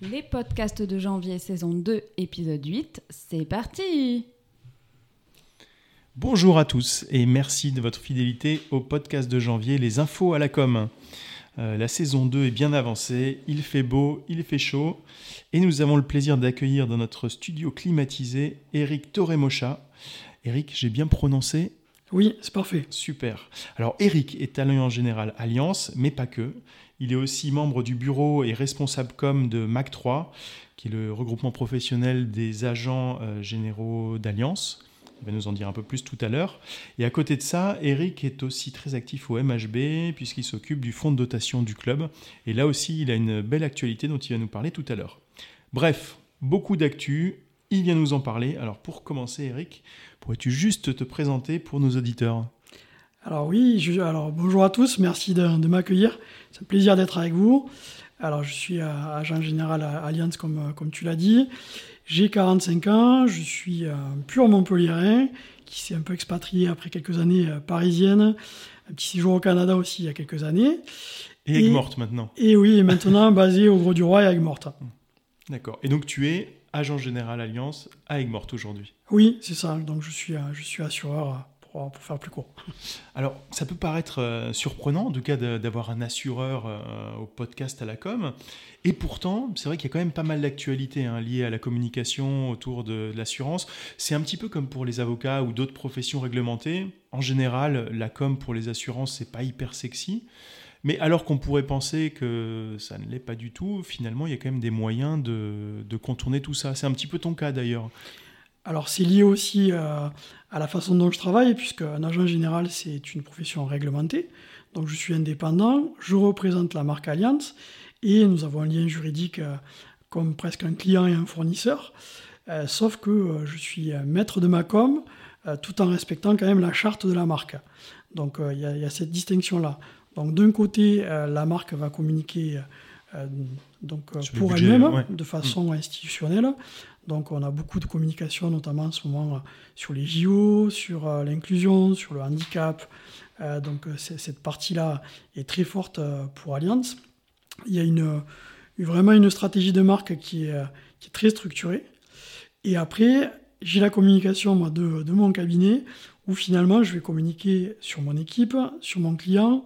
Les podcasts de janvier saison 2 épisode 8, c'est parti Bonjour à tous et merci de votre fidélité au podcast de janvier Les infos à la com. Euh, la saison 2 est bien avancée, il fait beau, il fait chaud et nous avons le plaisir d'accueillir dans notre studio climatisé Eric Toremocha. Eric, j'ai bien prononcé? Oui, c'est parfait. Super. Alors Eric est en général Alliance, mais pas que. Il est aussi membre du bureau et responsable com de MAC3, qui est le regroupement professionnel des agents euh, généraux d'Alliance. Il va nous en dire un peu plus tout à l'heure. Et à côté de ça, Eric est aussi très actif au MHB, puisqu'il s'occupe du fonds de dotation du club. Et là aussi, il a une belle actualité dont il va nous parler tout à l'heure. Bref, beaucoup d'actu. Il vient nous en parler. Alors pour commencer, Eric, pourrais-tu juste te présenter pour nos auditeurs? Alors oui, alors bonjour à tous, merci de, m'accueillir. C'est un plaisir d'être avec vous. Alors je suis agent général à Allianz comme, comme tu l'as dit. J'ai 45 ans, je suis un pur Montpellierin qui s'est un peu expatrié après quelques années euh, parisiennes, un petit séjour au Canada aussi il y a quelques années. Et Aigues-Mortes maintenant. Et oui, et basé au Gros du Roi et à Aigues-Mortes. D'accord. Et donc tu es agent général Alliance à Aigues-Mortes aujourd'hui Oui, c'est ça. Donc je suis, je suis assureur pour, faire plus court. Alors, ça peut paraître euh, surprenant, en tout cas, d'avoir un assureur euh, au podcast à la com. Et pourtant, c'est vrai qu'il y a quand même pas mal d'actualités hein, liées à la communication autour de, l'assurance. C'est un petit peu comme pour les avocats ou d'autres professions réglementées. En général, la com pour les assurances, c'est pas hyper sexy. Mais alors qu'on pourrait penser que ça ne l'est pas du tout, finalement, il y a quand même des moyens de, de contourner tout ça. C'est un petit peu ton cas d'ailleurs. Alors c'est lié aussi euh, à la façon dont je travaille, puisque un agent général, c'est une profession réglementée. Donc je suis indépendant, je représente la marque Allianz, et nous avons un lien juridique euh, comme presque un client et un fournisseur. Euh, sauf que je suis maître de ma com, tout en respectant quand même la charte de la marque. Donc il y, a cette distinction-là. Donc d'un côté, la marque va communiquer donc, pour elle-même, de façon institutionnelle. Donc on a beaucoup de communication, notamment en ce moment euh, sur les JO, sur euh, l'inclusion, sur le handicap. Euh, donc cette partie-là est très forte pour Allianz. Il y a une, vraiment une stratégie de marque qui est, qui est très structurée. Et après, j'ai la communication moi, de, de, mon cabinet où finalement je vais communiquer sur mon équipe, sur mon client,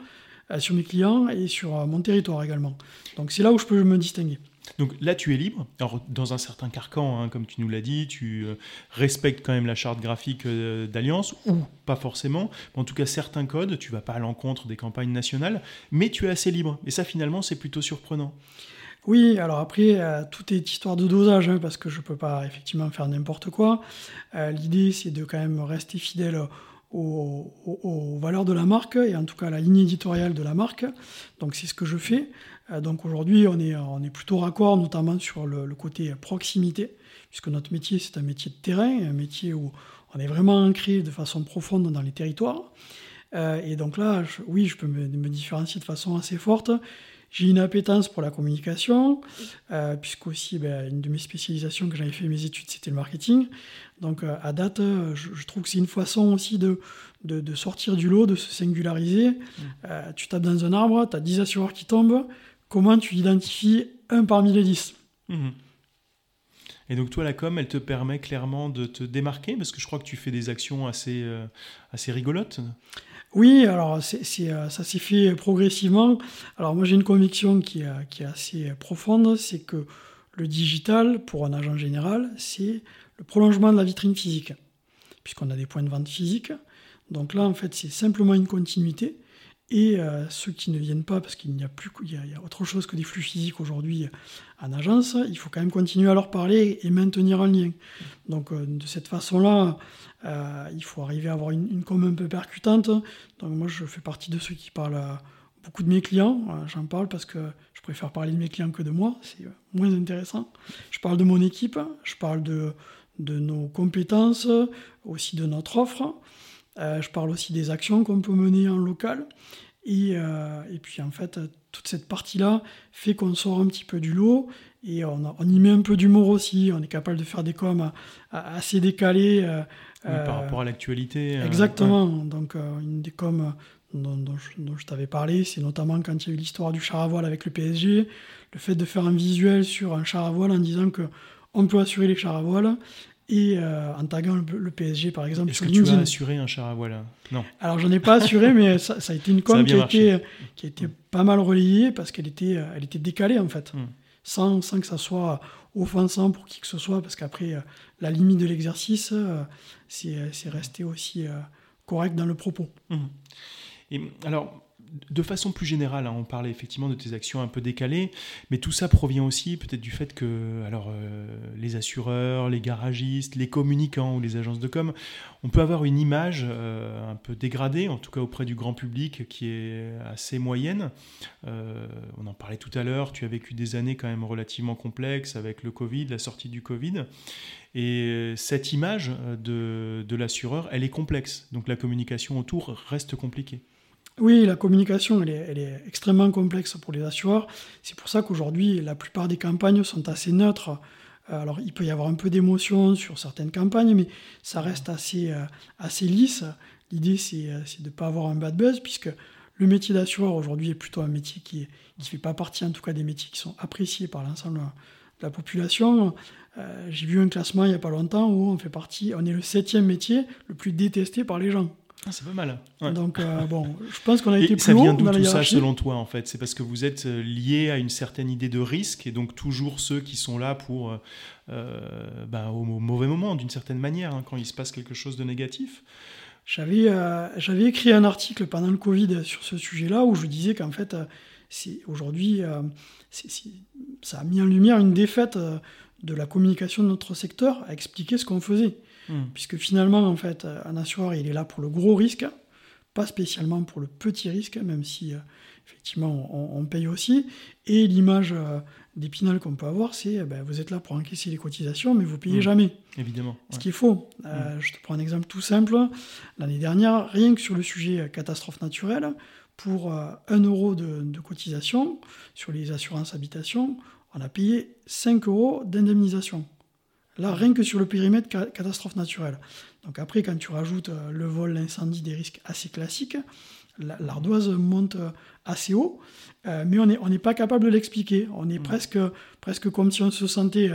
sur mes clients et sur mon territoire également. Donc c'est là où je peux me distinguer. Donc là, tu es libre. Alors, dans un certain carcan, hein, comme tu nous l'as dit, tu euh, respectes quand même la charte graphique euh, d'Alliance, ou pas forcément. en tout cas, certains codes, tu vas pas à l'encontre des campagnes nationales, mais tu es assez libre. Et ça, finalement, c'est plutôt surprenant. Oui, alors après, euh, tout est histoire de dosage, hein, parce que je ne peux pas effectivement faire n'importe quoi. L'idée, c'est de quand même rester fidèle aux, valeurs de la marque, et en tout cas à la ligne éditoriale de la marque. Donc c'est ce que je fais. Euh, donc aujourd'hui, on est, on est plutôt raccord, notamment sur le, côté proximité, puisque notre métier, c'est un métier de terrain, un métier où on est vraiment ancré de façon profonde dans les territoires. Euh, et donc là, oui, je peux me, différencier de façon assez forte. J'ai une appétence pour la communication, euh, puisque aussi ben, une de mes spécialisations que j'avais fait mes études, c'était le marketing. Donc à date, je, trouve que c'est une façon aussi de, de, sortir du lot, de se singulariser. Mmh. tu tapes dans un arbre, tu as 10 assureurs qui tombent, comment tu identifies un parmi les dix? Mhm. Et donc toi, la com, elle te permet clairement de te démarquer parce que je crois que tu fais des actions assez, euh, assez rigolotes. Oui, alors euh, ça s'est fait progressivement. Alors moi j'ai une conviction qui, euh, qui est assez profonde, c'est que le digital, pour un agent général, c'est le prolongement de la vitrine physique, puisqu'on a des points de vente physiques. Donc là, en fait, c'est simplement une continuité. Et euh, ceux qui ne viennent pas, parce qu'il n'y a plus, il y, a, autre chose que des flux physiques aujourd'hui en agence, il faut quand même continuer à leur parler et maintenir un lien. Donc euh, de cette façon-là, euh, il faut arriver à avoir une, une, com un peu percutante. Donc moi, je fais partie de ceux qui parlent beaucoup de mes clients. J'en parle parce que je préfère parler de mes clients que de moi. C'est moins intéressant. Je parle de mon équipe, je parle de, de nos compétences, aussi de notre offre. Euh, je parle aussi des actions qu'on peut mener en local. Et, euh, et, puis en fait, toute cette partie-là fait qu'on sort un petit peu du lot et on, on y met un peu d'humour aussi. On est capable de faire des coms assez décalés. Euh, par rapport à l'actualité. Exactement. Donc une des coms dont, je, t'avais parlé, c'est notamment quand il y a eu l'histoire du char à voile avec le PSG, le fait de faire un visuel sur un char à voile en disant que on peut assurer les chars à voile et euh, en taguant le, PSG par exemple. Est-ce que tu as assuré un char à voile? Non. Alors j'en ai pas assuré, mais ça, a été une com qui a, été, qui a été pas mal relayée parce qu'elle était, euh, elle était décalée en fait, hmm. sans, sans, que ça soit offensant pour qui que ce soit, parce qu'après euh, la limite de l'exercice, c'est resté aussi correct dans le propos. Hmm. Et alors, de façon plus générale, hein, on parlait effectivement de tes actions un peu décalées, mais tout ça provient aussi peut-être du fait que alors, euh, les assureurs, les garagistes, les communicants ou les agences de com, on peut avoir une image euh, un peu dégradée, en tout cas auprès du grand public, qui est assez moyenne. Euh, on en parlait tout à l'heure, tu as vécu des années quand même relativement complexes avec le Covid, la sortie du Covid. Et cette image de, de l'assureur, elle est complexe. Donc la communication autour reste compliquée. Oui, la communication, elle est, extrêmement complexe pour les assureurs. C'est pour ça qu'aujourd'hui, la plupart des campagnes sont assez neutres. Euh, alors, il peut y avoir un peu d'émotion sur certaines campagnes, mais ça reste assez, euh, lisse. L'idée, euh, c'est de ne pas avoir un bad buzz, puisque le métier d'assureur aujourd'hui est plutôt un métier qui ne fait pas partie, en tout cas, des métiers qui sont appréciés par l'ensemble de la population. J'ai vu un classement il n'y a pas longtemps où on fait partie, on est le septième métier le plus détesté par les gens. Ah, c'est pas mal. Donc, euh, bon, je pense qu'on a été plus ça vient d'où tout ça, selon toi, en fait? C'est parce que vous êtes euh, lié à une certaine idée de risque, et donc toujours ceux qui sont là pour, euh, ben, au, mauvais moment, d'une certaine manière, hein, quand il se passe quelque chose de négatif J'avais j'avais écrit un article pendant le Covid sur ce sujet-là, où je disais qu'en fait, aujourd'hui, ça a mis en lumière une défaite de la communication de notre secteur à expliquer ce qu'on faisait. Hmm. Puisque finalement, en fait, un assureur, il est là pour le gros risque, pas spécialement pour le petit risque, même si, euh, effectivement, on, paye aussi. Et l'image euh, d'épinal qu'on peut avoir, c'est ben, vous êtes là pour encaisser les cotisations, mais vous payez hmm. jamais. Évidemment. Ce qu'il faut. Euh, hmm. Je te prends un exemple tout simple. L'année dernière, rien que sur le sujet catastrophe naturelle, pour 1 euro de, de, cotisation sur les assurances habitation, on a payé 5 euros d'indemnisation. Là, rien que sur le périmètre catastrophe naturelle. Donc après, quand tu rajoutes euh, le vol, l'incendie, des risques assez classiques, l'ardoise monte euh, assez haut, euh, mais on n'est on pas capable de l'expliquer. On est mmh. presque, presque comme si on se sentait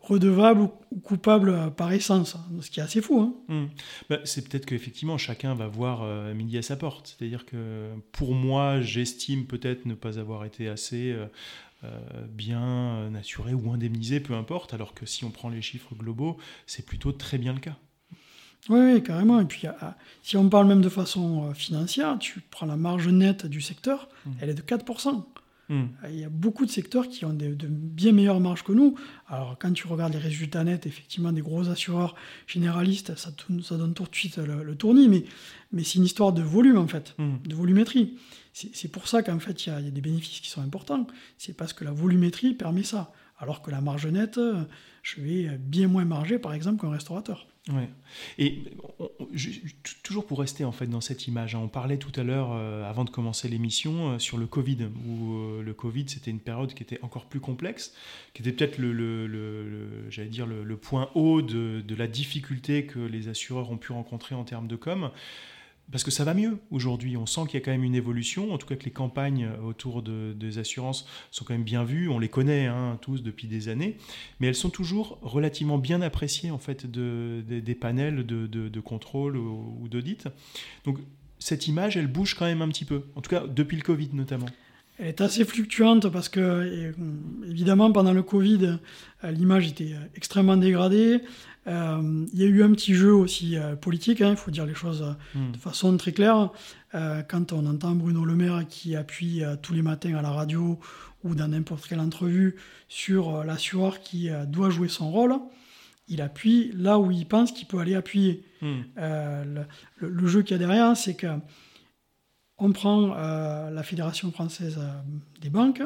redevable ou coupable par essence, ce qui est assez fou. Hein. Mmh. Bah, c'est peut-être qu'effectivement, chacun va voir midi à sa porte. C'est-à-dire que pour moi, j'estime peut-être ne pas avoir été assez bien assuré ou indemnisé, peu importe, alors que si on prend les chiffres globaux, c'est plutôt très bien le cas. Oui, carrément. Et puis, si on parle même de façon euh, financière, tu prends la marge nette du secteur, mmh. elle est de 4%. Mmh. Il y a beaucoup de secteurs qui ont de, bien meilleures marges que nous. Alors, quand tu regardes les résultats nets, effectivement, des gros assureurs généralistes, ça, ça donne tout de suite le, tournis, mais, mais c'est une histoire de volume, en fait, mmh. de volumétrie. C'est pour ça qu'en fait, il y, a des bénéfices qui sont importants. C'est parce que la volumétrie permet ça. Alors que la marge nette, je vais bien moins marger, par exemple, qu'un restaurateur. Ouais. Et toujours pour rester en fait dans cette image, hein, on parlait tout à l'heure, euh, avant de commencer l'émission, euh, sur le Covid, où euh, le Covid c'était une période qui était encore plus complexe, qui était peut-être le, j'allais dire le, point haut de, de, la difficulté que les assureurs ont pu rencontrer en termes de com parce que ça va mieux aujourd'hui. On sent qu'il y a quand même une évolution, en tout cas que les campagnes autour des assurances sont quand même bien vues. On les connaît hein, tous depuis des années, mais elles sont toujours relativement bien appréciées en fait des panels de, contrôle ou, d'audit. Donc cette image, elle bouge quand même un petit peu, en tout cas depuis le Covid notamment. Elle est assez fluctuante parce que, évidemment, pendant le Covid, euh, l'image était euh, extrêmement dégradée. Euh, il y a eu un petit jeu aussi politique, hein, il faut dire les choses hmm. de façon très claire. quand on entend Bruno Le Maire qui appuie tous les matins à la radio ou dans n'importe quelle entrevue sur l'assureur qui doit jouer son rôle, il appuie là où il pense qu'il peut aller appuyer. Hmm. Le, le, jeu qu'il y a derrière, c'est que on prend euh, la Fédération française euh, des banques,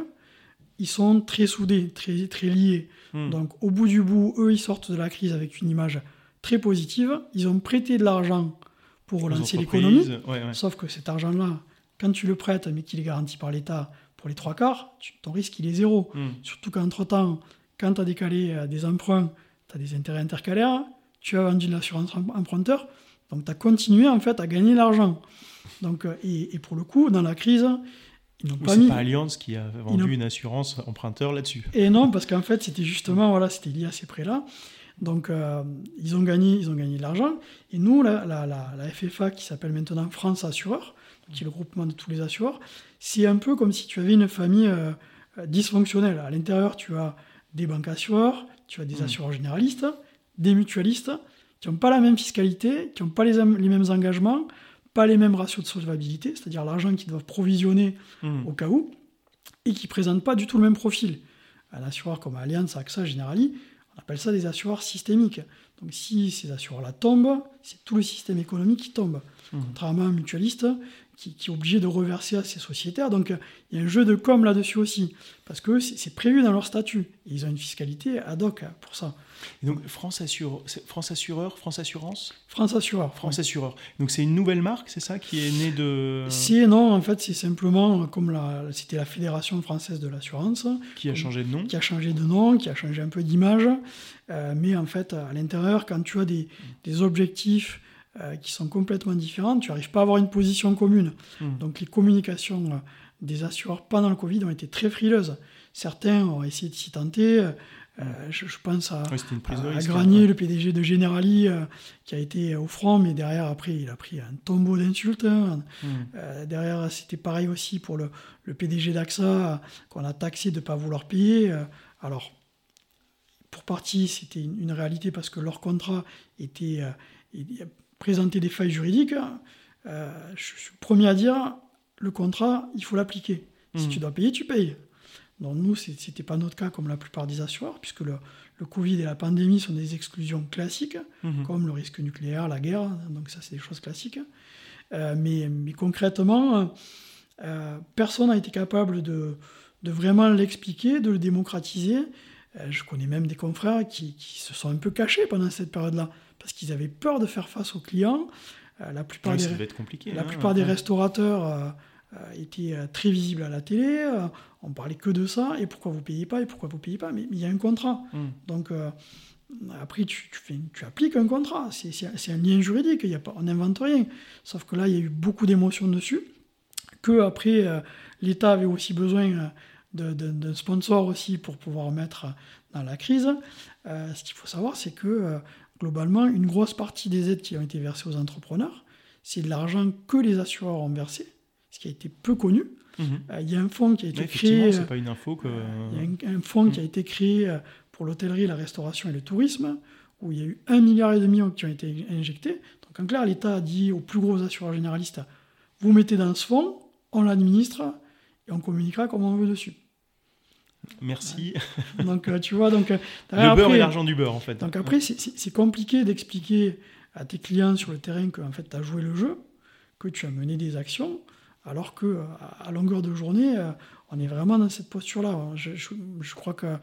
ils sont très soudés, très, très liés. Hmm. Donc au bout du bout, eux, ils sortent de la crise avec une image très positive. Ils ont prêté de l'argent pour relancer l'économie. Sauf que cet argent-là, quand tu le prêtes, mais qu'il est garanti par l'État pour les trois quarts, ton risque, il est zéro. Hmm. Surtout qu'entre-temps, quand tu as décalé euh, des emprunts, tu as des intérêts intercalaires, tu as vendu de l'assurance emprunteur, Donc tu as continué en fait à gagner l'argent. Donc, et, et, pour le coup, dans la crise, ils n'ont pas mis. pas Allianz qui a vendu une assurance emprunteur là-dessus. Et non, parce qu'en fait, c'était justement voilà, c'était lié à ces prêts-là. Donc, euh, ils ont gagné, ils ont gagné de l'argent. Et nous, la, la, la, FFA, qui s'appelle maintenant France Assureur, qui est le groupement de tous les assureurs, c'est un peu comme si tu avais une famille euh, dysfonctionnelle. À l'intérieur, tu as des banques assureurs, tu as des mmh. assureurs généralistes, des mutualistes, qui n'ont pas la même fiscalité, qui n'ont pas les, les, mêmes engagements, pas les mêmes ratios de solvabilité, c'est-à-dire l'argent qu'ils doivent provisionner mmh. au cas où, et qui ne présentent pas du tout le même profil. Un assureur comme Allianz, AXA, Generali, on appelle ça des assureurs systémiques. Donc si ces assureurs-là tombent, c'est tout le système économique qui tombe. Mmh. Contrairement à un mutualiste qui, est obligé de reverser à ses sociétaires. Donc il y a un jeu de com là-dessus aussi, parce que c'est prévu dans leur statut. Ils ont une fiscalité ad hoc pour ça. Et donc France, Assure, France Assureur, France Assurance? France Assureur. France Assureur. Donc c'est une nouvelle marque, c'est ça, qui est née de... Si et non, en fait c'est simplement comme c'était la Fédération française de l'assurance. Qui a changé de nom Qui a changé de nom, qui a changé un peu d'image. Euh, mais en fait, à l'intérieur, quand tu as des, des objectifs euh, qui sont complètement différents, tu n'arrives pas à avoir une position commune. Hmm. Donc les communications euh, des assureurs pendant le Covid ont été très frileuses. Certains ont essayé de s'y tenter. Euh, je, pense à, Granier, le PDG de Generali, qui a été au front, mais derrière, après, il a pris un tombeau d'insultes. Hein. Hmm. Derrière, c'était pareil aussi pour le, le PDG d'AXA, qu'on a taxé de ne pas vouloir payer. alors, pour partie, c'était une, réalité parce que leur contrat était, présentait des failles juridiques. je suis le premier à dire, le contrat, il faut l'appliquer. Si hmm. tu dois payer, tu payes. Donc nous, ce n'était pas notre cas comme la plupart des assureurs, puisque le, le, Covid et la pandémie sont des exclusions classiques, mhm. comme le risque nucléaire, la guerre, donc ça c'est des choses classiques. Euh, mais, mais, concrètement, euh, personne n'a été capable de, de vraiment l'expliquer, de le démocratiser. Euh, je connais même des confrères qui, qui, se sont un peu cachés pendant cette période-là, parce qu'ils avaient peur de faire face aux clients. la plupart des, la hein, plupart des restaurateurs étaient très visibles à la télé on parlait que de ça, et pourquoi vous payez pas, et pourquoi vous payez pas, mais il y a un contrat. Hmm. Donc, euh, après, tu, tu, fais, tu, appliques un contrat, c'est un lien juridique, y a pas, on n'invente rien. Sauf que là, il y a eu beaucoup d'émotions dessus, que après, euh, l'État avait aussi besoin euh, d'un sponsor aussi pour pouvoir mettre dans la crise. ce qu'il faut savoir, c'est que globalement, une grosse partie des aides qui ont été versées aux entrepreneurs, c'est de l'argent que les assureurs ont versé, ce qui a été peu connu. Mhm. Euh, il y a un fonds qui a été créé. c'est pas une info que. Il y a un, fonds qui a été créé pour l'hôtellerie, la restauration et le tourisme, où il y a eu un milliard et demi qui ont été injectés. Donc en clair, l'État a dit aux plus gros assureurs généralistes vous mettez dans ce fonds, on l'administre et on communiquera comme on veut dessus. Merci. Donc euh, tu vois, donc le beurre et l'argent du beurre en fait. Donc après, c'est compliqué d'expliquer à tes clients sur le terrain que en fait tu as joué le jeu, que tu as mené des actions alors que euh, à longueur de journée, euh, on est vraiment dans cette posture-là. Je, crois que euh,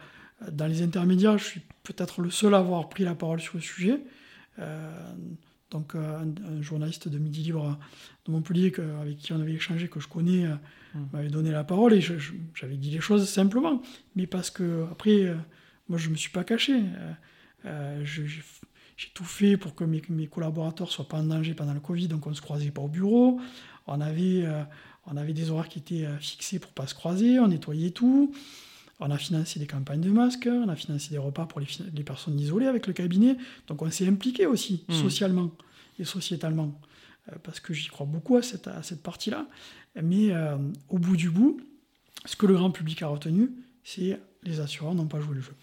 dans les intermédiaires, je suis peut-être le seul à avoir pris la parole sur le sujet. Donc un, journaliste de Midi Libre de Montpellier avec qui on avait échangé, que je connais, mmh. m'avait donné la parole et j'avais dit les choses simplement. Mais parce que après, moi je ne me suis pas caché. j'ai tout fait pour que mes, mes collaborateurs ne soient pas en danger pendant le Covid, donc on ne se croisait pas au bureau. On avait, euh, on avait des horaires qui étaient euh, fixés pour ne pas se croiser, on nettoyait tout. On a financé des campagnes de masques, on a financé des repas pour les, personnes isolées avec le cabinet. Donc on s'est impliqué aussi, mmh. socialement et sociétalement, euh, parce que j'y crois beaucoup à cette, à cette partie-là. Mais au bout du bout, ce que le grand public a retenu, c'est les assureurs n'ont pas joué le jeu.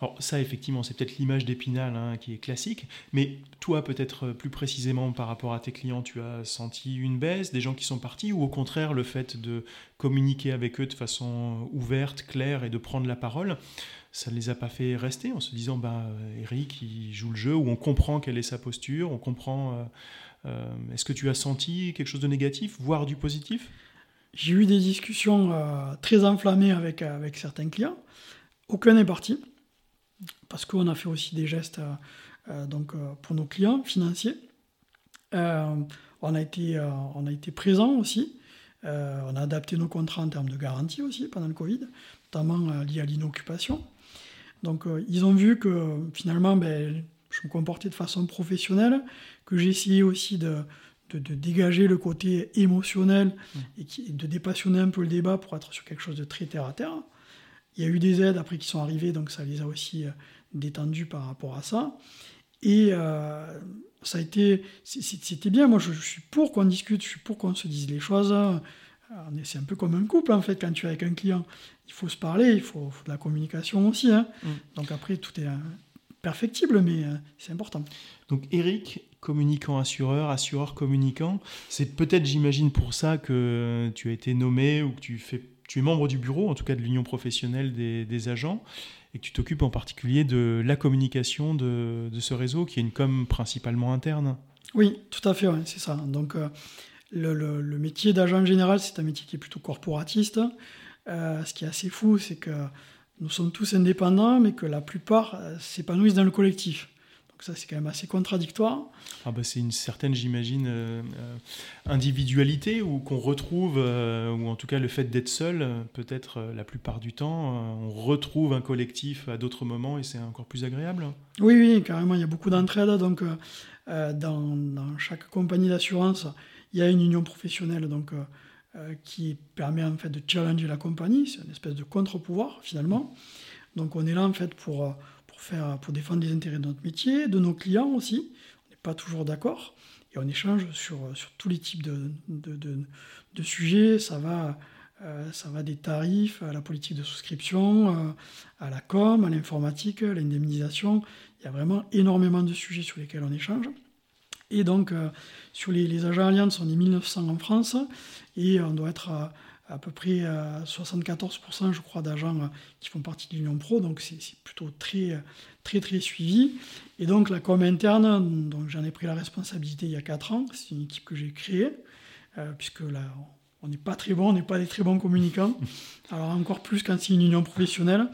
Alors ça, effectivement, c'est peut-être l'image d'Épinal hein, qui est classique, mais toi, peut-être plus précisément par rapport à tes clients, tu as senti une baisse, des gens qui sont partis, ou au contraire, le fait de communiquer avec eux de façon ouverte, claire et de prendre la parole, ça ne les a pas fait rester en se disant, bah, Eric, il joue le jeu, ou on comprend quelle est sa posture, on comprend... Euh, euh, est-ce que tu as senti quelque chose de négatif, voire du positif? J'ai eu des discussions euh, très enflammées avec, avec certains clients. Aucun n'est parti parce qu'on a fait aussi des gestes euh, euh, donc, euh, pour nos clients financiers. on, a été, on a été présent aussi. on a adapté nos contrats en termes de garantie aussi pendant le Covid, notamment lié à l'inoccupation. Donc ils ont vu que finalement, ben, je me comportais de façon professionnelle, que j'ai essayé aussi de, de, dégager le côté émotionnel mmh. et, qui, de dépassionner un peu le débat pour être sur quelque chose de très terre à terre. Il y a eu des aides après qui sont arrivées, donc ça les a aussi euh, détendus par rapport à ça. Et euh, ça a été, c'était bien. Moi, je, suis pour qu'on discute, je suis pour qu'on se dise les choses. C'est un peu comme un couple en fait. Quand tu es avec un client, il faut se parler, il faut, de la communication aussi. Hein. Mmh. Donc après, tout est perfectible, mais c'est important. Donc Eric, communicant assureur, assureur communicant, c'est peut-être, j'imagine, pour ça que tu as été nommé ou que tu, fais, tu es membre du bureau, en tout cas de l'union professionnelle des, agents, et que tu t'occupes en particulier de la communication de, ce réseau, qui est une com principalement interne. Oui, tout à fait, c'est ça. Donc euh, le, métier d'agent général, c'est un métier qui est plutôt corporatiste. Euh, ce qui est assez fou, c'est que nous sommes tous indépendants, mais que la plupart euh, s'épanouissent dans le collectif. Donc ça, c'est quand même assez contradictoire. Ah bah c'est une certaine, j'imagine, euh, euh, individualité ou qu'on retrouve, ou en tout cas le fait d'être seul, peut-être la plupart du temps, on retrouve un collectif à d'autres moments et c'est encore plus agréable. Oui, oui, carrément, il y a beaucoup d'entraide. Donc dans, dans, chaque compagnie d'assurance, il y a une union professionnelle. Donc euh, qui permet en fait de challenger la compagnie. C'est une espèce de contre-pouvoir finalement. Donc on est là en fait pour, euh, pour, faire, pour défendre les intérêts de notre métier, de nos clients aussi. On n'est pas toujours d'accord et on échange sur, sur tous les types de, de, de, sujets. Ça va, euh, ça va des tarifs à la politique de souscription, à la com, à l'informatique, à l'indemnisation. Il y a vraiment énormément de sujets sur lesquels on échange. Et donc, sur les, les agents Allianz, on est 1900 en France et on doit être à, peu près à 74%, je crois, d'agents euh, qui font partie de l'Union Pro, donc c'est plutôt très, très, très suivi. Et donc la com interne, donc j'en ai pris la responsabilité il y a 4 ans, c'est une équipe que j'ai créée, euh, puisque là, on n'est pas très bon, on n'est pas des très bons communicants. Alors encore plus quand c'est une union professionnelle.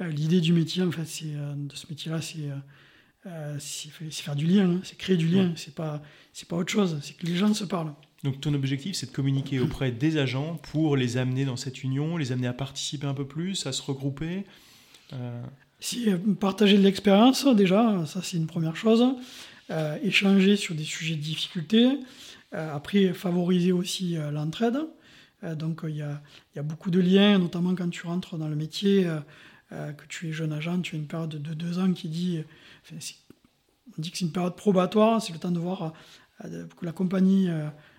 Euh, l'idée du métier, en fait, c'est de ce métier-là, c'est faire du lien, hein. c'est créer du lien, c'est pas, pas autre chose, c'est que les gens se parlent. Donc ton objectif, c'est de communiquer auprès des agents pour les amener dans cette union, les amener à participer un peu plus, à se regrouper euh... Si, euh, partager de l'expérience, déjà, ça c'est une première chose. Euh, échanger sur des sujets de difficulté. Après, favoriser aussi l'entraide. donc il y a, y, a, beaucoup de liens, notamment quand tu rentres dans le métier, que tu es jeune agent, tu as une période de deux ans qui dit... on dit que c'est une période probatoire, c'est le temps de voir que la compagnie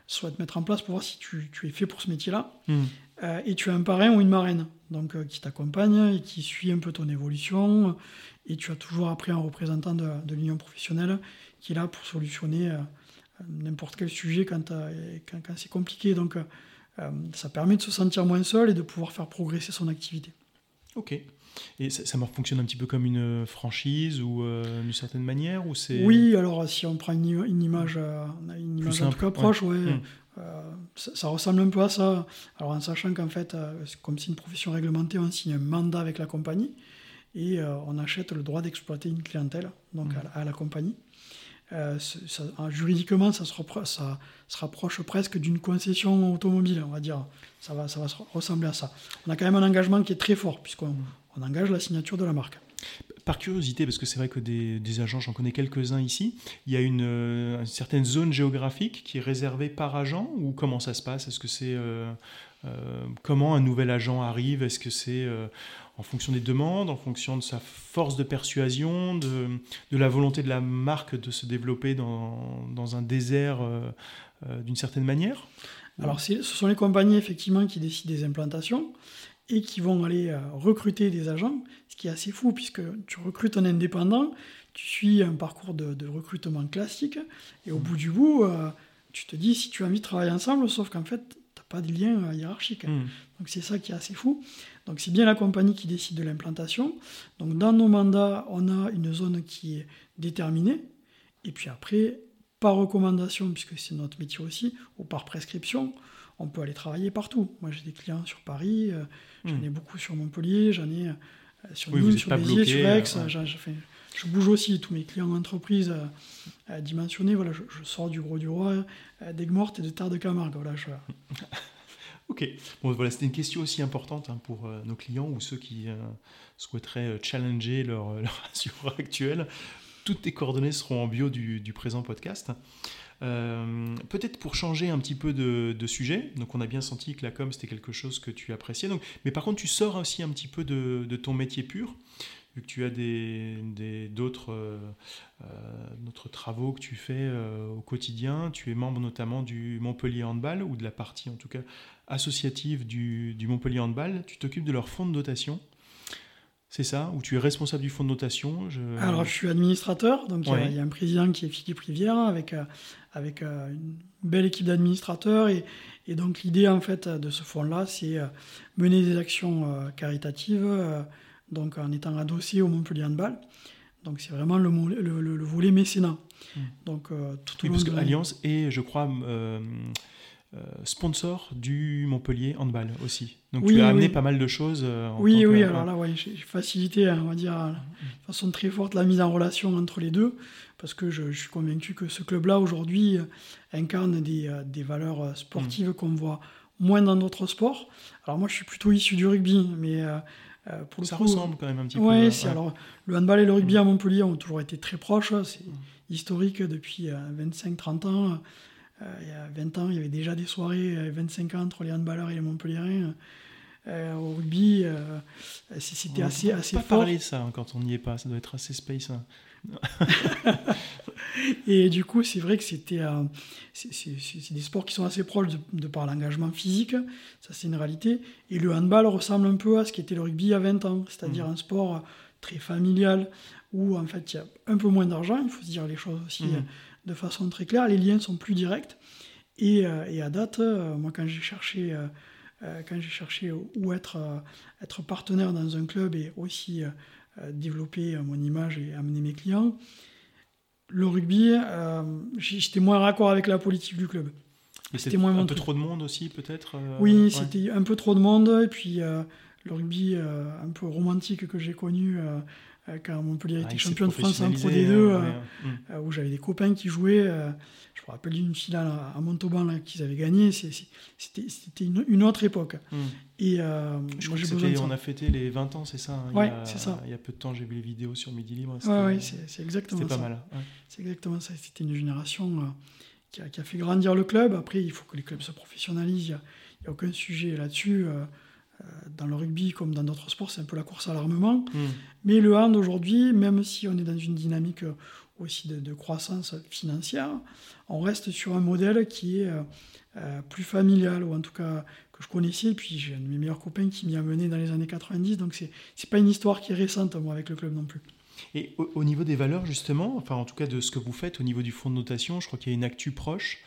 soit mettre en place pour voir si tu, es fait pour ce métier-là. Hmm. Euh, et tu as un parrain ou une marraine, donc euh, qui t'accompagne et qui suit un peu ton évolution. Et tu as toujours après un représentant de, l'union professionnelle qui est là pour solutionner euh, n'importe quel sujet quand, quand, c'est compliqué. Donc ça permet de se sentir moins seul et de pouvoir faire progresser son activité. Ok. Et ça, ça, fonctionne un petit peu comme une franchise ou d'une certaine manière ou c'est Oui, alors si on prend une, image, une image en tout cas proche, ouais. Hmm. ça, ressemble un peu à ça. Alors en sachant qu'en fait, comme c'est une profession réglementée, on signe un mandat avec la compagnie et on achète le droit d'exploiter une clientèle donc hmm. à, la compagnie. Euh, juridiquement, ça se, ça se, rapproche presque d'une concession automobile, on va dire. Ça va, ça va ressembler à ça. On a quand même un engagement qui est très fort, puisqu'on hmm on engage la signature de la marque. Par curiosité, parce que c'est vrai que des, agents, j'en connais quelques-uns ici, il y a euh, une, certaine zone géographique qui est réservée par agent ou comment ça se passe? Est-ce que c'est euh, euh, comment un nouvel agent arrive? Est-ce que c'est en fonction des demandes, en fonction de sa force de persuasion, de, la volonté de la marque de se développer dans, dans un désert d'une certaine manière? Alors ce sont les compagnies effectivement qui décident des implantations et qui vont aller euh, recruter des agents, ce qui est assez fou puisque tu recrutes un indépendant, tu suis un parcours de, recrutement classique, et au bout du bout, euh, tu te dis si tu as envie de travailler ensemble, sauf qu'en fait, tu n'as pas de lien euh, hiérarchique. Hmm. Donc c'est ça qui est assez fou. Donc c'est bien la compagnie qui décide de l'implantation. Donc dans nos mandats, on a une zone qui est déterminée, et puis après, par recommandation, puisque c'est notre métier aussi, ou par prescription, on peut aller travailler partout. Moi, j'ai des clients sur Paris, euh, j'en hmm. ai beaucoup sur Montpellier, j'en ai euh, sur oui, sur Béziers, sur Aix. je bouge aussi. Tous mes clients d'entreprise euh, dimensionnés, voilà, je, sors du Gros du Roi, d'Aigues-Mortes et de Terre de Camargue. Voilà, ok. Bon, voilà, c'était une question aussi importante hein, pour nos clients ou ceux qui souhaiteraient challenger leur, leur assureur actuel toutes tes coordonnées seront en bio du, présent podcast. Euh, peut-être pour changer un petit peu de, sujet, donc on a bien senti que la com c'était quelque chose que tu appréciais, mais par contre tu sors aussi un petit peu de, ton métier pur, vu que tu as d'autres des, travaux que tu fais au quotidien, tu es membre notamment du Montpellier Handball, ou de la partie en tout cas associative du, du Montpellier Handball, tu t'occupes de leur fonds de dotation. C'est ça Ou tu es responsable du fonds de notation Alors, je suis administrateur. Donc, il y, a un président qui est Philippe Rivière avec, euh, avec euh, une belle équipe d'administrateurs. Et, et, donc, l'idée, en fait, de ce fonds-là, c'est euh, mener des actions caritatives donc, en étant adossé au Montpellier Handball. Donc, c'est vraiment le, le, volet mécénat. Hmm. Donc, tout oui, parce que Alliance est, je crois sponsor du Montpellier Handball aussi. Donc tu as amené pas mal de choses. Euh, oui, oui, alors là, ouais, j'ai facilité, hein, on va dire, de façon très forte la mise en relation entre les deux, parce que je, suis convaincu que ce club-là, aujourd'hui, euh, incarne des, des, valeurs sportives mm. qu'on voit moins dans d'autres sports. Alors moi, je suis plutôt issu du rugby, mais... pour ça ressemble quand même un petit peu. Ouais, alors le handball et le rugby mm. à Montpellier ont toujours été très proches. C'est mm. historique depuis 25-30 ans. Euh, il y a 20 ans, il y avait déjà des soirées, 25 euh, ans entre les handballeurs et les Montpellierins. Euh, au rugby, c'était assez, assez pas fort. parler ça hein, quand on n'y est pas, ça doit être assez space. Hein. et du coup, c'est vrai que c'était c'est des sports qui sont assez proches de, par l'engagement physique, ça c'est une réalité. Et le handball ressemble un peu à ce qu'était le rugby il y a 20 ans, c'est-à-dire mmh. un sport très familial où en fait il y a un peu moins d'argent, il faut se dire les choses aussi. Mmh de façon très claire, les liens sont plus directs. Et, euh, à date, euh, moi, quand j'ai cherché, euh, quand j'ai cherché où être, être partenaire dans un club et aussi développer mon image et amener mes clients, le rugby, j'étais moins raccord avec la politique du club. C'était moins un peu trop de monde aussi, peut-être Oui, c'était un peu trop de monde. Et puis le rugby un peu romantique que j'ai connu euh, quand Montpellier était champion de France en Pro D2, euh, euh, où j'avais des copains qui jouaient. je me rappelle d'une finale à Montauban qu'ils avaient gagné. C'était une, autre époque. Mm. Et je on a fêté les 20 ans, c'est ça hein, c'est ça. Il y a peu de temps, j'ai vu les vidéos sur Midi Libre. Oui, c'est exactement ça. C'était pas mal. C'est exactement ça. C'était une génération qui a, qui, a, fait grandir le club. Après, il faut que les clubs se professionnalisent. Il n'y a, aucun sujet là-dessus. Euh, dans le rugby comme dans d'autres sports, c'est un peu la course à l'armement. Hmm. Mais le hand aujourd'hui, même si on est dans une dynamique euh, aussi de, croissance financière, on reste sur un modèle qui est euh, plus familial, ou en tout cas que je connaissais. Et puis j'ai un de mes meilleurs copains qui m'y a mené dans les années 90, donc c'est n'est pas une histoire qui est récente, moi, avec le club non plus. Et au, niveau des valeurs, justement, enfin en tout cas de ce que vous faites au niveau du fonds de notation, je crois qu'il y a une actu proche.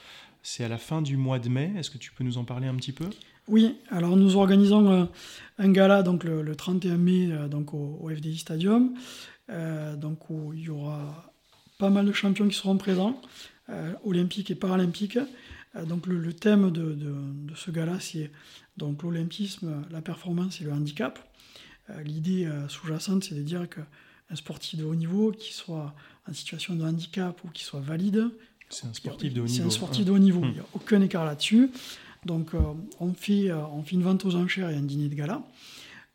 C'est à la fin du mois de mai. Est-ce que tu peux nous en parler un petit peu? Oui, alors nous organisons euh, un gala le, 31 mai euh, donc au, FDI Stadium, euh, donc où il y aura pas mal de champions qui seront présents, olympiques et paralympiques. donc le, thème de, ce gala c'est l'olympisme, la performance et le handicap. L'idée sous-jacente c'est de dire qu'un sportif de haut niveau qui soit en situation de handicap ou qui soit valide, c'est un sportif de haut niveau. C'est un sportif de haut niveau, il n'y a aucun écart là-dessus. Donc euh, on, fait, euh, on fait une vente aux enchères et un dîner de gala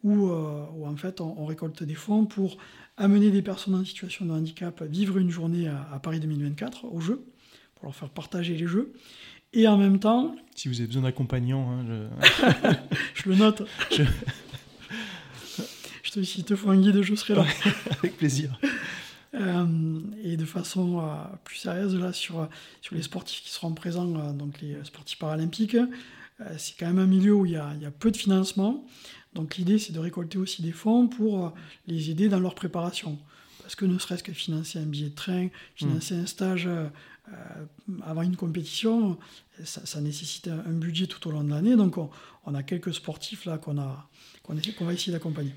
où, euh, en fait on, récolte des fonds pour amener des personnes en situation de handicap à vivre une journée à, Paris 2024 au jeu, pour leur faire partager les jeux. Et en même temps... Si vous avez besoin d'accompagnants, hein, je... je... le note. Je... je te, si te faut un guide, je serai là. Avec plaisir. Euh, et de façon euh, plus sérieuse, là, sur, sur les sportifs qui seront présents, euh, donc les sportifs paralympiques, c'est quand même un milieu où il y a, a peu de financement. Donc l'idée, c'est de récolter aussi des fonds pour les aider dans leur préparation. Parce que ne serait-ce que financer un billet de train, financer un stage avant une compétition, ça, nécessite un budget tout au long de l'année. Donc on, a quelques sportifs là qu'on qu'on va essayer d'accompagner.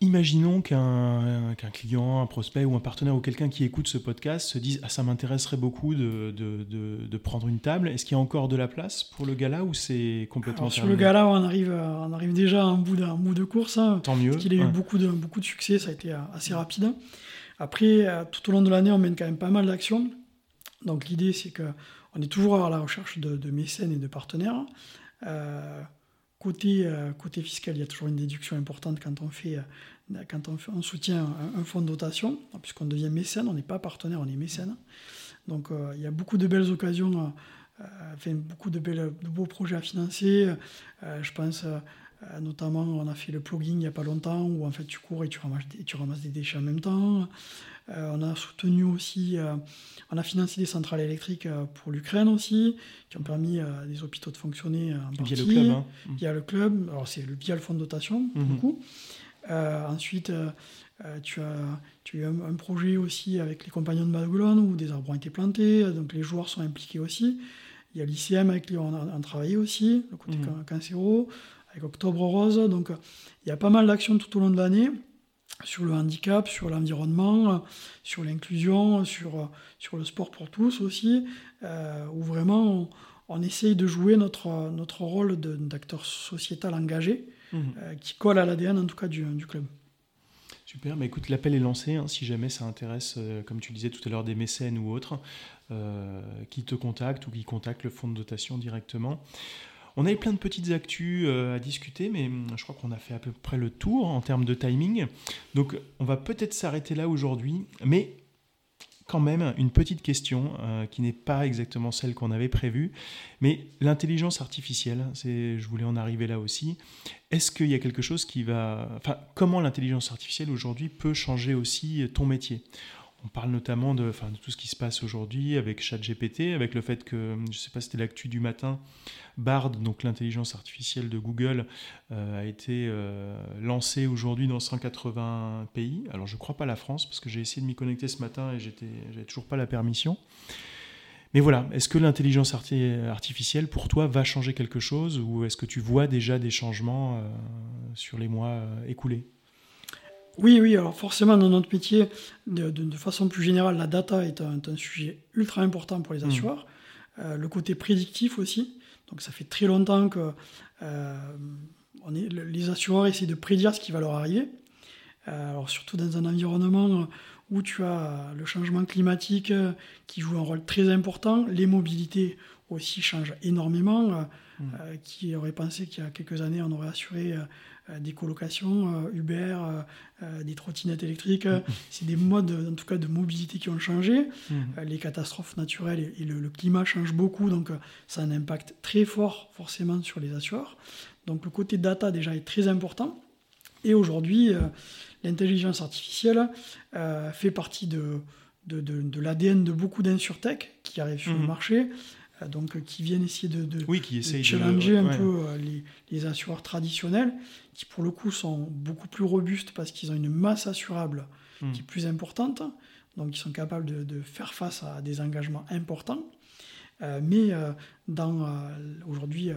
Imaginons qu'un client, un prospect ou un partenaire ou quelqu'un qui écoute ce podcast se dise ah, ça m'intéresserait beaucoup de, de, prendre une table. Est-ce qu'il y a encore de la place pour le gala ou c'est complètement Sur le gala, on arrive, on arrive déjà à un bout, bout de course. Hein, Tant mieux. Parce qu'il a eu beaucoup de, beaucoup de succès, ça a été assez rapide. Après, euh, tout au long de l'année, on mène quand même pas mal d'actions. Donc l'idée, c'est qu'on est toujours à la recherche de, mécènes et de partenaires. Euh, côté, côté fiscal, il y a toujours une déduction importante quand on fait quand on, on soutient un, fonds de dotation, puisqu'on devient mécène, on n'est pas partenaire, on est mécène. Donc il y a beaucoup de belles occasions, enfin, beaucoup de, belles, de beaux projets à financer. je pense euh, notamment, on a fait le plugging il n'y a pas longtemps, où en fait tu cours et tu ramasses, tu ramasses des déchets en même temps. Euh, on a soutenu aussi, euh, on a financé des centrales électriques pour l'Ukraine aussi, qui ont permis à des hôpitaux de fonctionner en partie. Via le club. Hein. Via le club, alors c'est via le fonds de dotation, mhm. beaucoup. ensuite, tu, as, tu as eu un, projet aussi avec les compagnons de Maguelone où des arbres ont été plantés, donc les joueurs sont impliqués aussi. Il y a l'ICM avec qui on a, travaillé aussi, le côté mmh. cancéro avec Octobre Rose. Donc il y a pas mal d'actions tout au long de l'année sur le handicap, sur l'environnement, sur l'inclusion, sur, sur le sport pour tous aussi, euh, où vraiment on, essaye de jouer notre, notre rôle d'acteur sociétal engagé, mmh. euh, qui colle à l'ADN en tout cas du, du club. Super, mais écoute, l'appel est lancé, hein, si jamais ça intéresse, euh, comme tu disais tout à l'heure, des mécènes ou autres, qui te contactent ou qui contactent le fonds de dotation directement. On avait plein de petites actus euh, à discuter, mais hum, je crois qu'on a fait à peu près le tour en termes de timing. Donc on va peut-être s'arrêter là aujourd'hui, mais quand même une petite question euh, qui n'est pas exactement celle qu'on avait prévue, mais l'intelligence artificielle, je voulais en arriver là aussi. Est-ce qu'il y a quelque chose qui va, enfin, comment l'intelligence artificielle aujourd'hui peut changer aussi ton métier? On parle notamment de, tout ce qui se passe aujourd'hui avec ChatGPT, avec le fait que, je ne sais pas si c'était l'actu du matin, Bard, donc l'intelligence artificielle de Google, euh, a été euh, lancée aujourd'hui dans 180 pays. Alors je ne crois pas la France, parce que j'ai essayé de m'y connecter ce matin et j'avais toujours pas la permission. Mais voilà, est-ce que l'intelligence artificielle, pour toi, va changer quelque chose ou est-ce que tu vois déjà des changements euh, sur les mois écoulés? Oui, oui, alors forcément, dans notre métier, de, façon plus générale, la data est un, sujet ultra important pour les mmh. assureurs. Euh, le côté prédictif aussi. Donc, ça fait très longtemps que euh, on est, les assureurs essaient de prédire ce qui va leur arriver. Euh, alors, surtout dans un environnement où tu as le changement climatique qui joue un rôle très important, les mobilités aussi changent énormément. Mmh. qui aurait pensé qu'il y a quelques années, on aurait assuré euh, des colocations, euh, Uber, euh, des trottinettes électriques. Mm. C'est des modes, en tout cas, de mobilité qui ont changé. Mm. les catastrophes naturelles et, le, climat changent beaucoup, donc ça a un impact très fort, forcément, sur les assureurs. Donc le côté data, déjà, est très important. Et aujourd'hui, l'intelligence artificielle fait partie de, de, de, l'ADN de beaucoup d'insurtech qui arrivent sur le mm. marché. Euh, donc, euh, qui viennent essayer de, de, oui, qui challenger un peu euh, les, assureurs traditionnels, qui pour le coup sont beaucoup plus robustes parce qu'ils ont une masse assurable hmm. qui est plus importante, donc ils sont capables de, faire face à des engagements importants. mais dans aujourd'hui,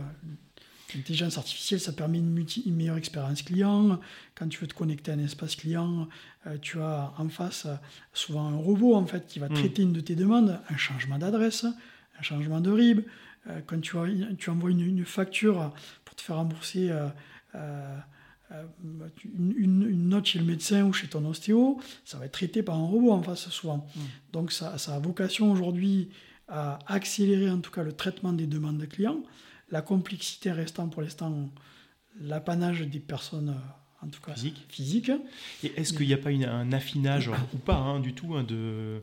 l'intelligence artificielle, ça permet une, une, meilleure expérience client. Quand tu veux te connecter à un espace client, tu as en face souvent un robot en fait qui va hmm. traiter une de tes demandes, un changement d'adresse, un changement de RIB, euh, quand tu, tu envoies une, facture pour te faire rembourser euh, euh, une, note chez le médecin ou chez ton ostéo, ça va être traité par un robot en face souvent. Mm. Donc ça, ça, a vocation aujourd'hui à accélérer en tout cas le traitement des demandes des clients, la complexité restant pour l'instant l'apanage des personnes en tout cas physique. Et est-ce qu'il n'y a pas un affinage, ou pas hein, du tout, hein, de,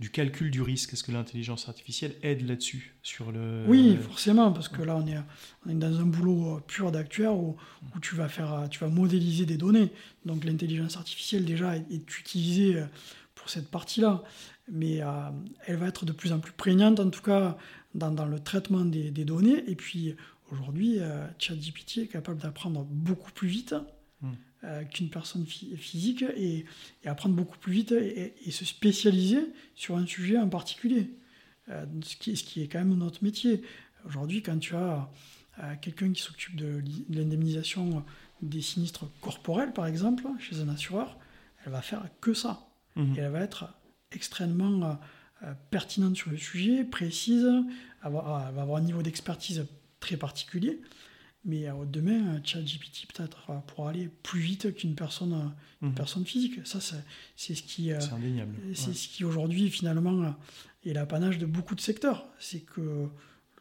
du calcul du risque? Est-ce que l'intelligence artificielle aide là-dessus sur le... Oui, forcément, parce que là, on est, on est dans un boulot euh, pur d'actuaire où, où, tu, vas faire, euh, tu vas modéliser des données. Donc l'intelligence artificielle, déjà, est, utilisée euh, pour cette partie-là. Mais elle va être de plus en plus prégnante, en tout cas, dans, dans le traitement des, des, données. Et puis, aujourd'hui, ChatGPT est capable d'apprendre beaucoup plus vite euh, qu'une personne physique et, apprendre beaucoup plus vite et, se spécialiser sur un sujet en particulier. Euh, ce, qui, ce, qui, est quand même notre métier. Aujourd'hui, quand tu as euh, quelqu'un qui s'occupe de l'indemnisation des sinistres corporels, par exemple, chez un assureur, elle va faire que ça. Mmh. Et elle va être extrêmement pertinente sur le sujet, précise, avoir, elle va avoir un niveau d'expertise très particulier. Mais euh, demain, ChatGPT peut-être euh, pour aller plus vite qu'une personne, euh, une mhm. personne physique. Ça, c'est ce qui, c'est ce qui aujourd'hui finalement est l'apanage de beaucoup de secteurs. C'est que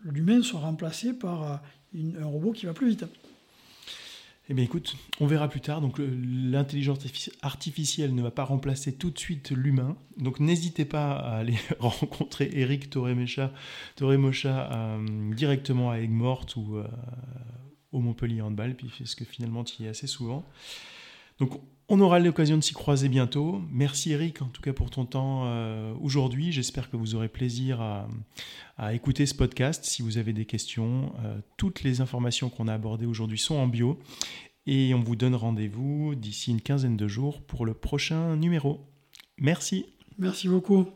l'humain soit remplacé par un robot qui va plus vite. Eh bien écoute, on verra plus tard. Donc l'intelligence artificielle ne va pas remplacer tout de suite l'humain. Donc n'hésitez pas à aller rencontrer Eric Toremocha euh, directement à Aigues-Mortes ou euh, au Montpellier Handball, parce que finalement tu y es assez souvent. Donc on aura l'occasion de s'y croiser bientôt. Merci Eric en tout cas pour ton temps euh, aujourd'hui. J'espère que vous aurez plaisir à, écouter ce podcast. Si vous avez des questions, euh, toutes les informations qu'on a abordées aujourd'hui sont en bio. Et on vous donne rendez-vous d'ici une quinzaine de jours pour le prochain numéro. Merci. Merci beaucoup.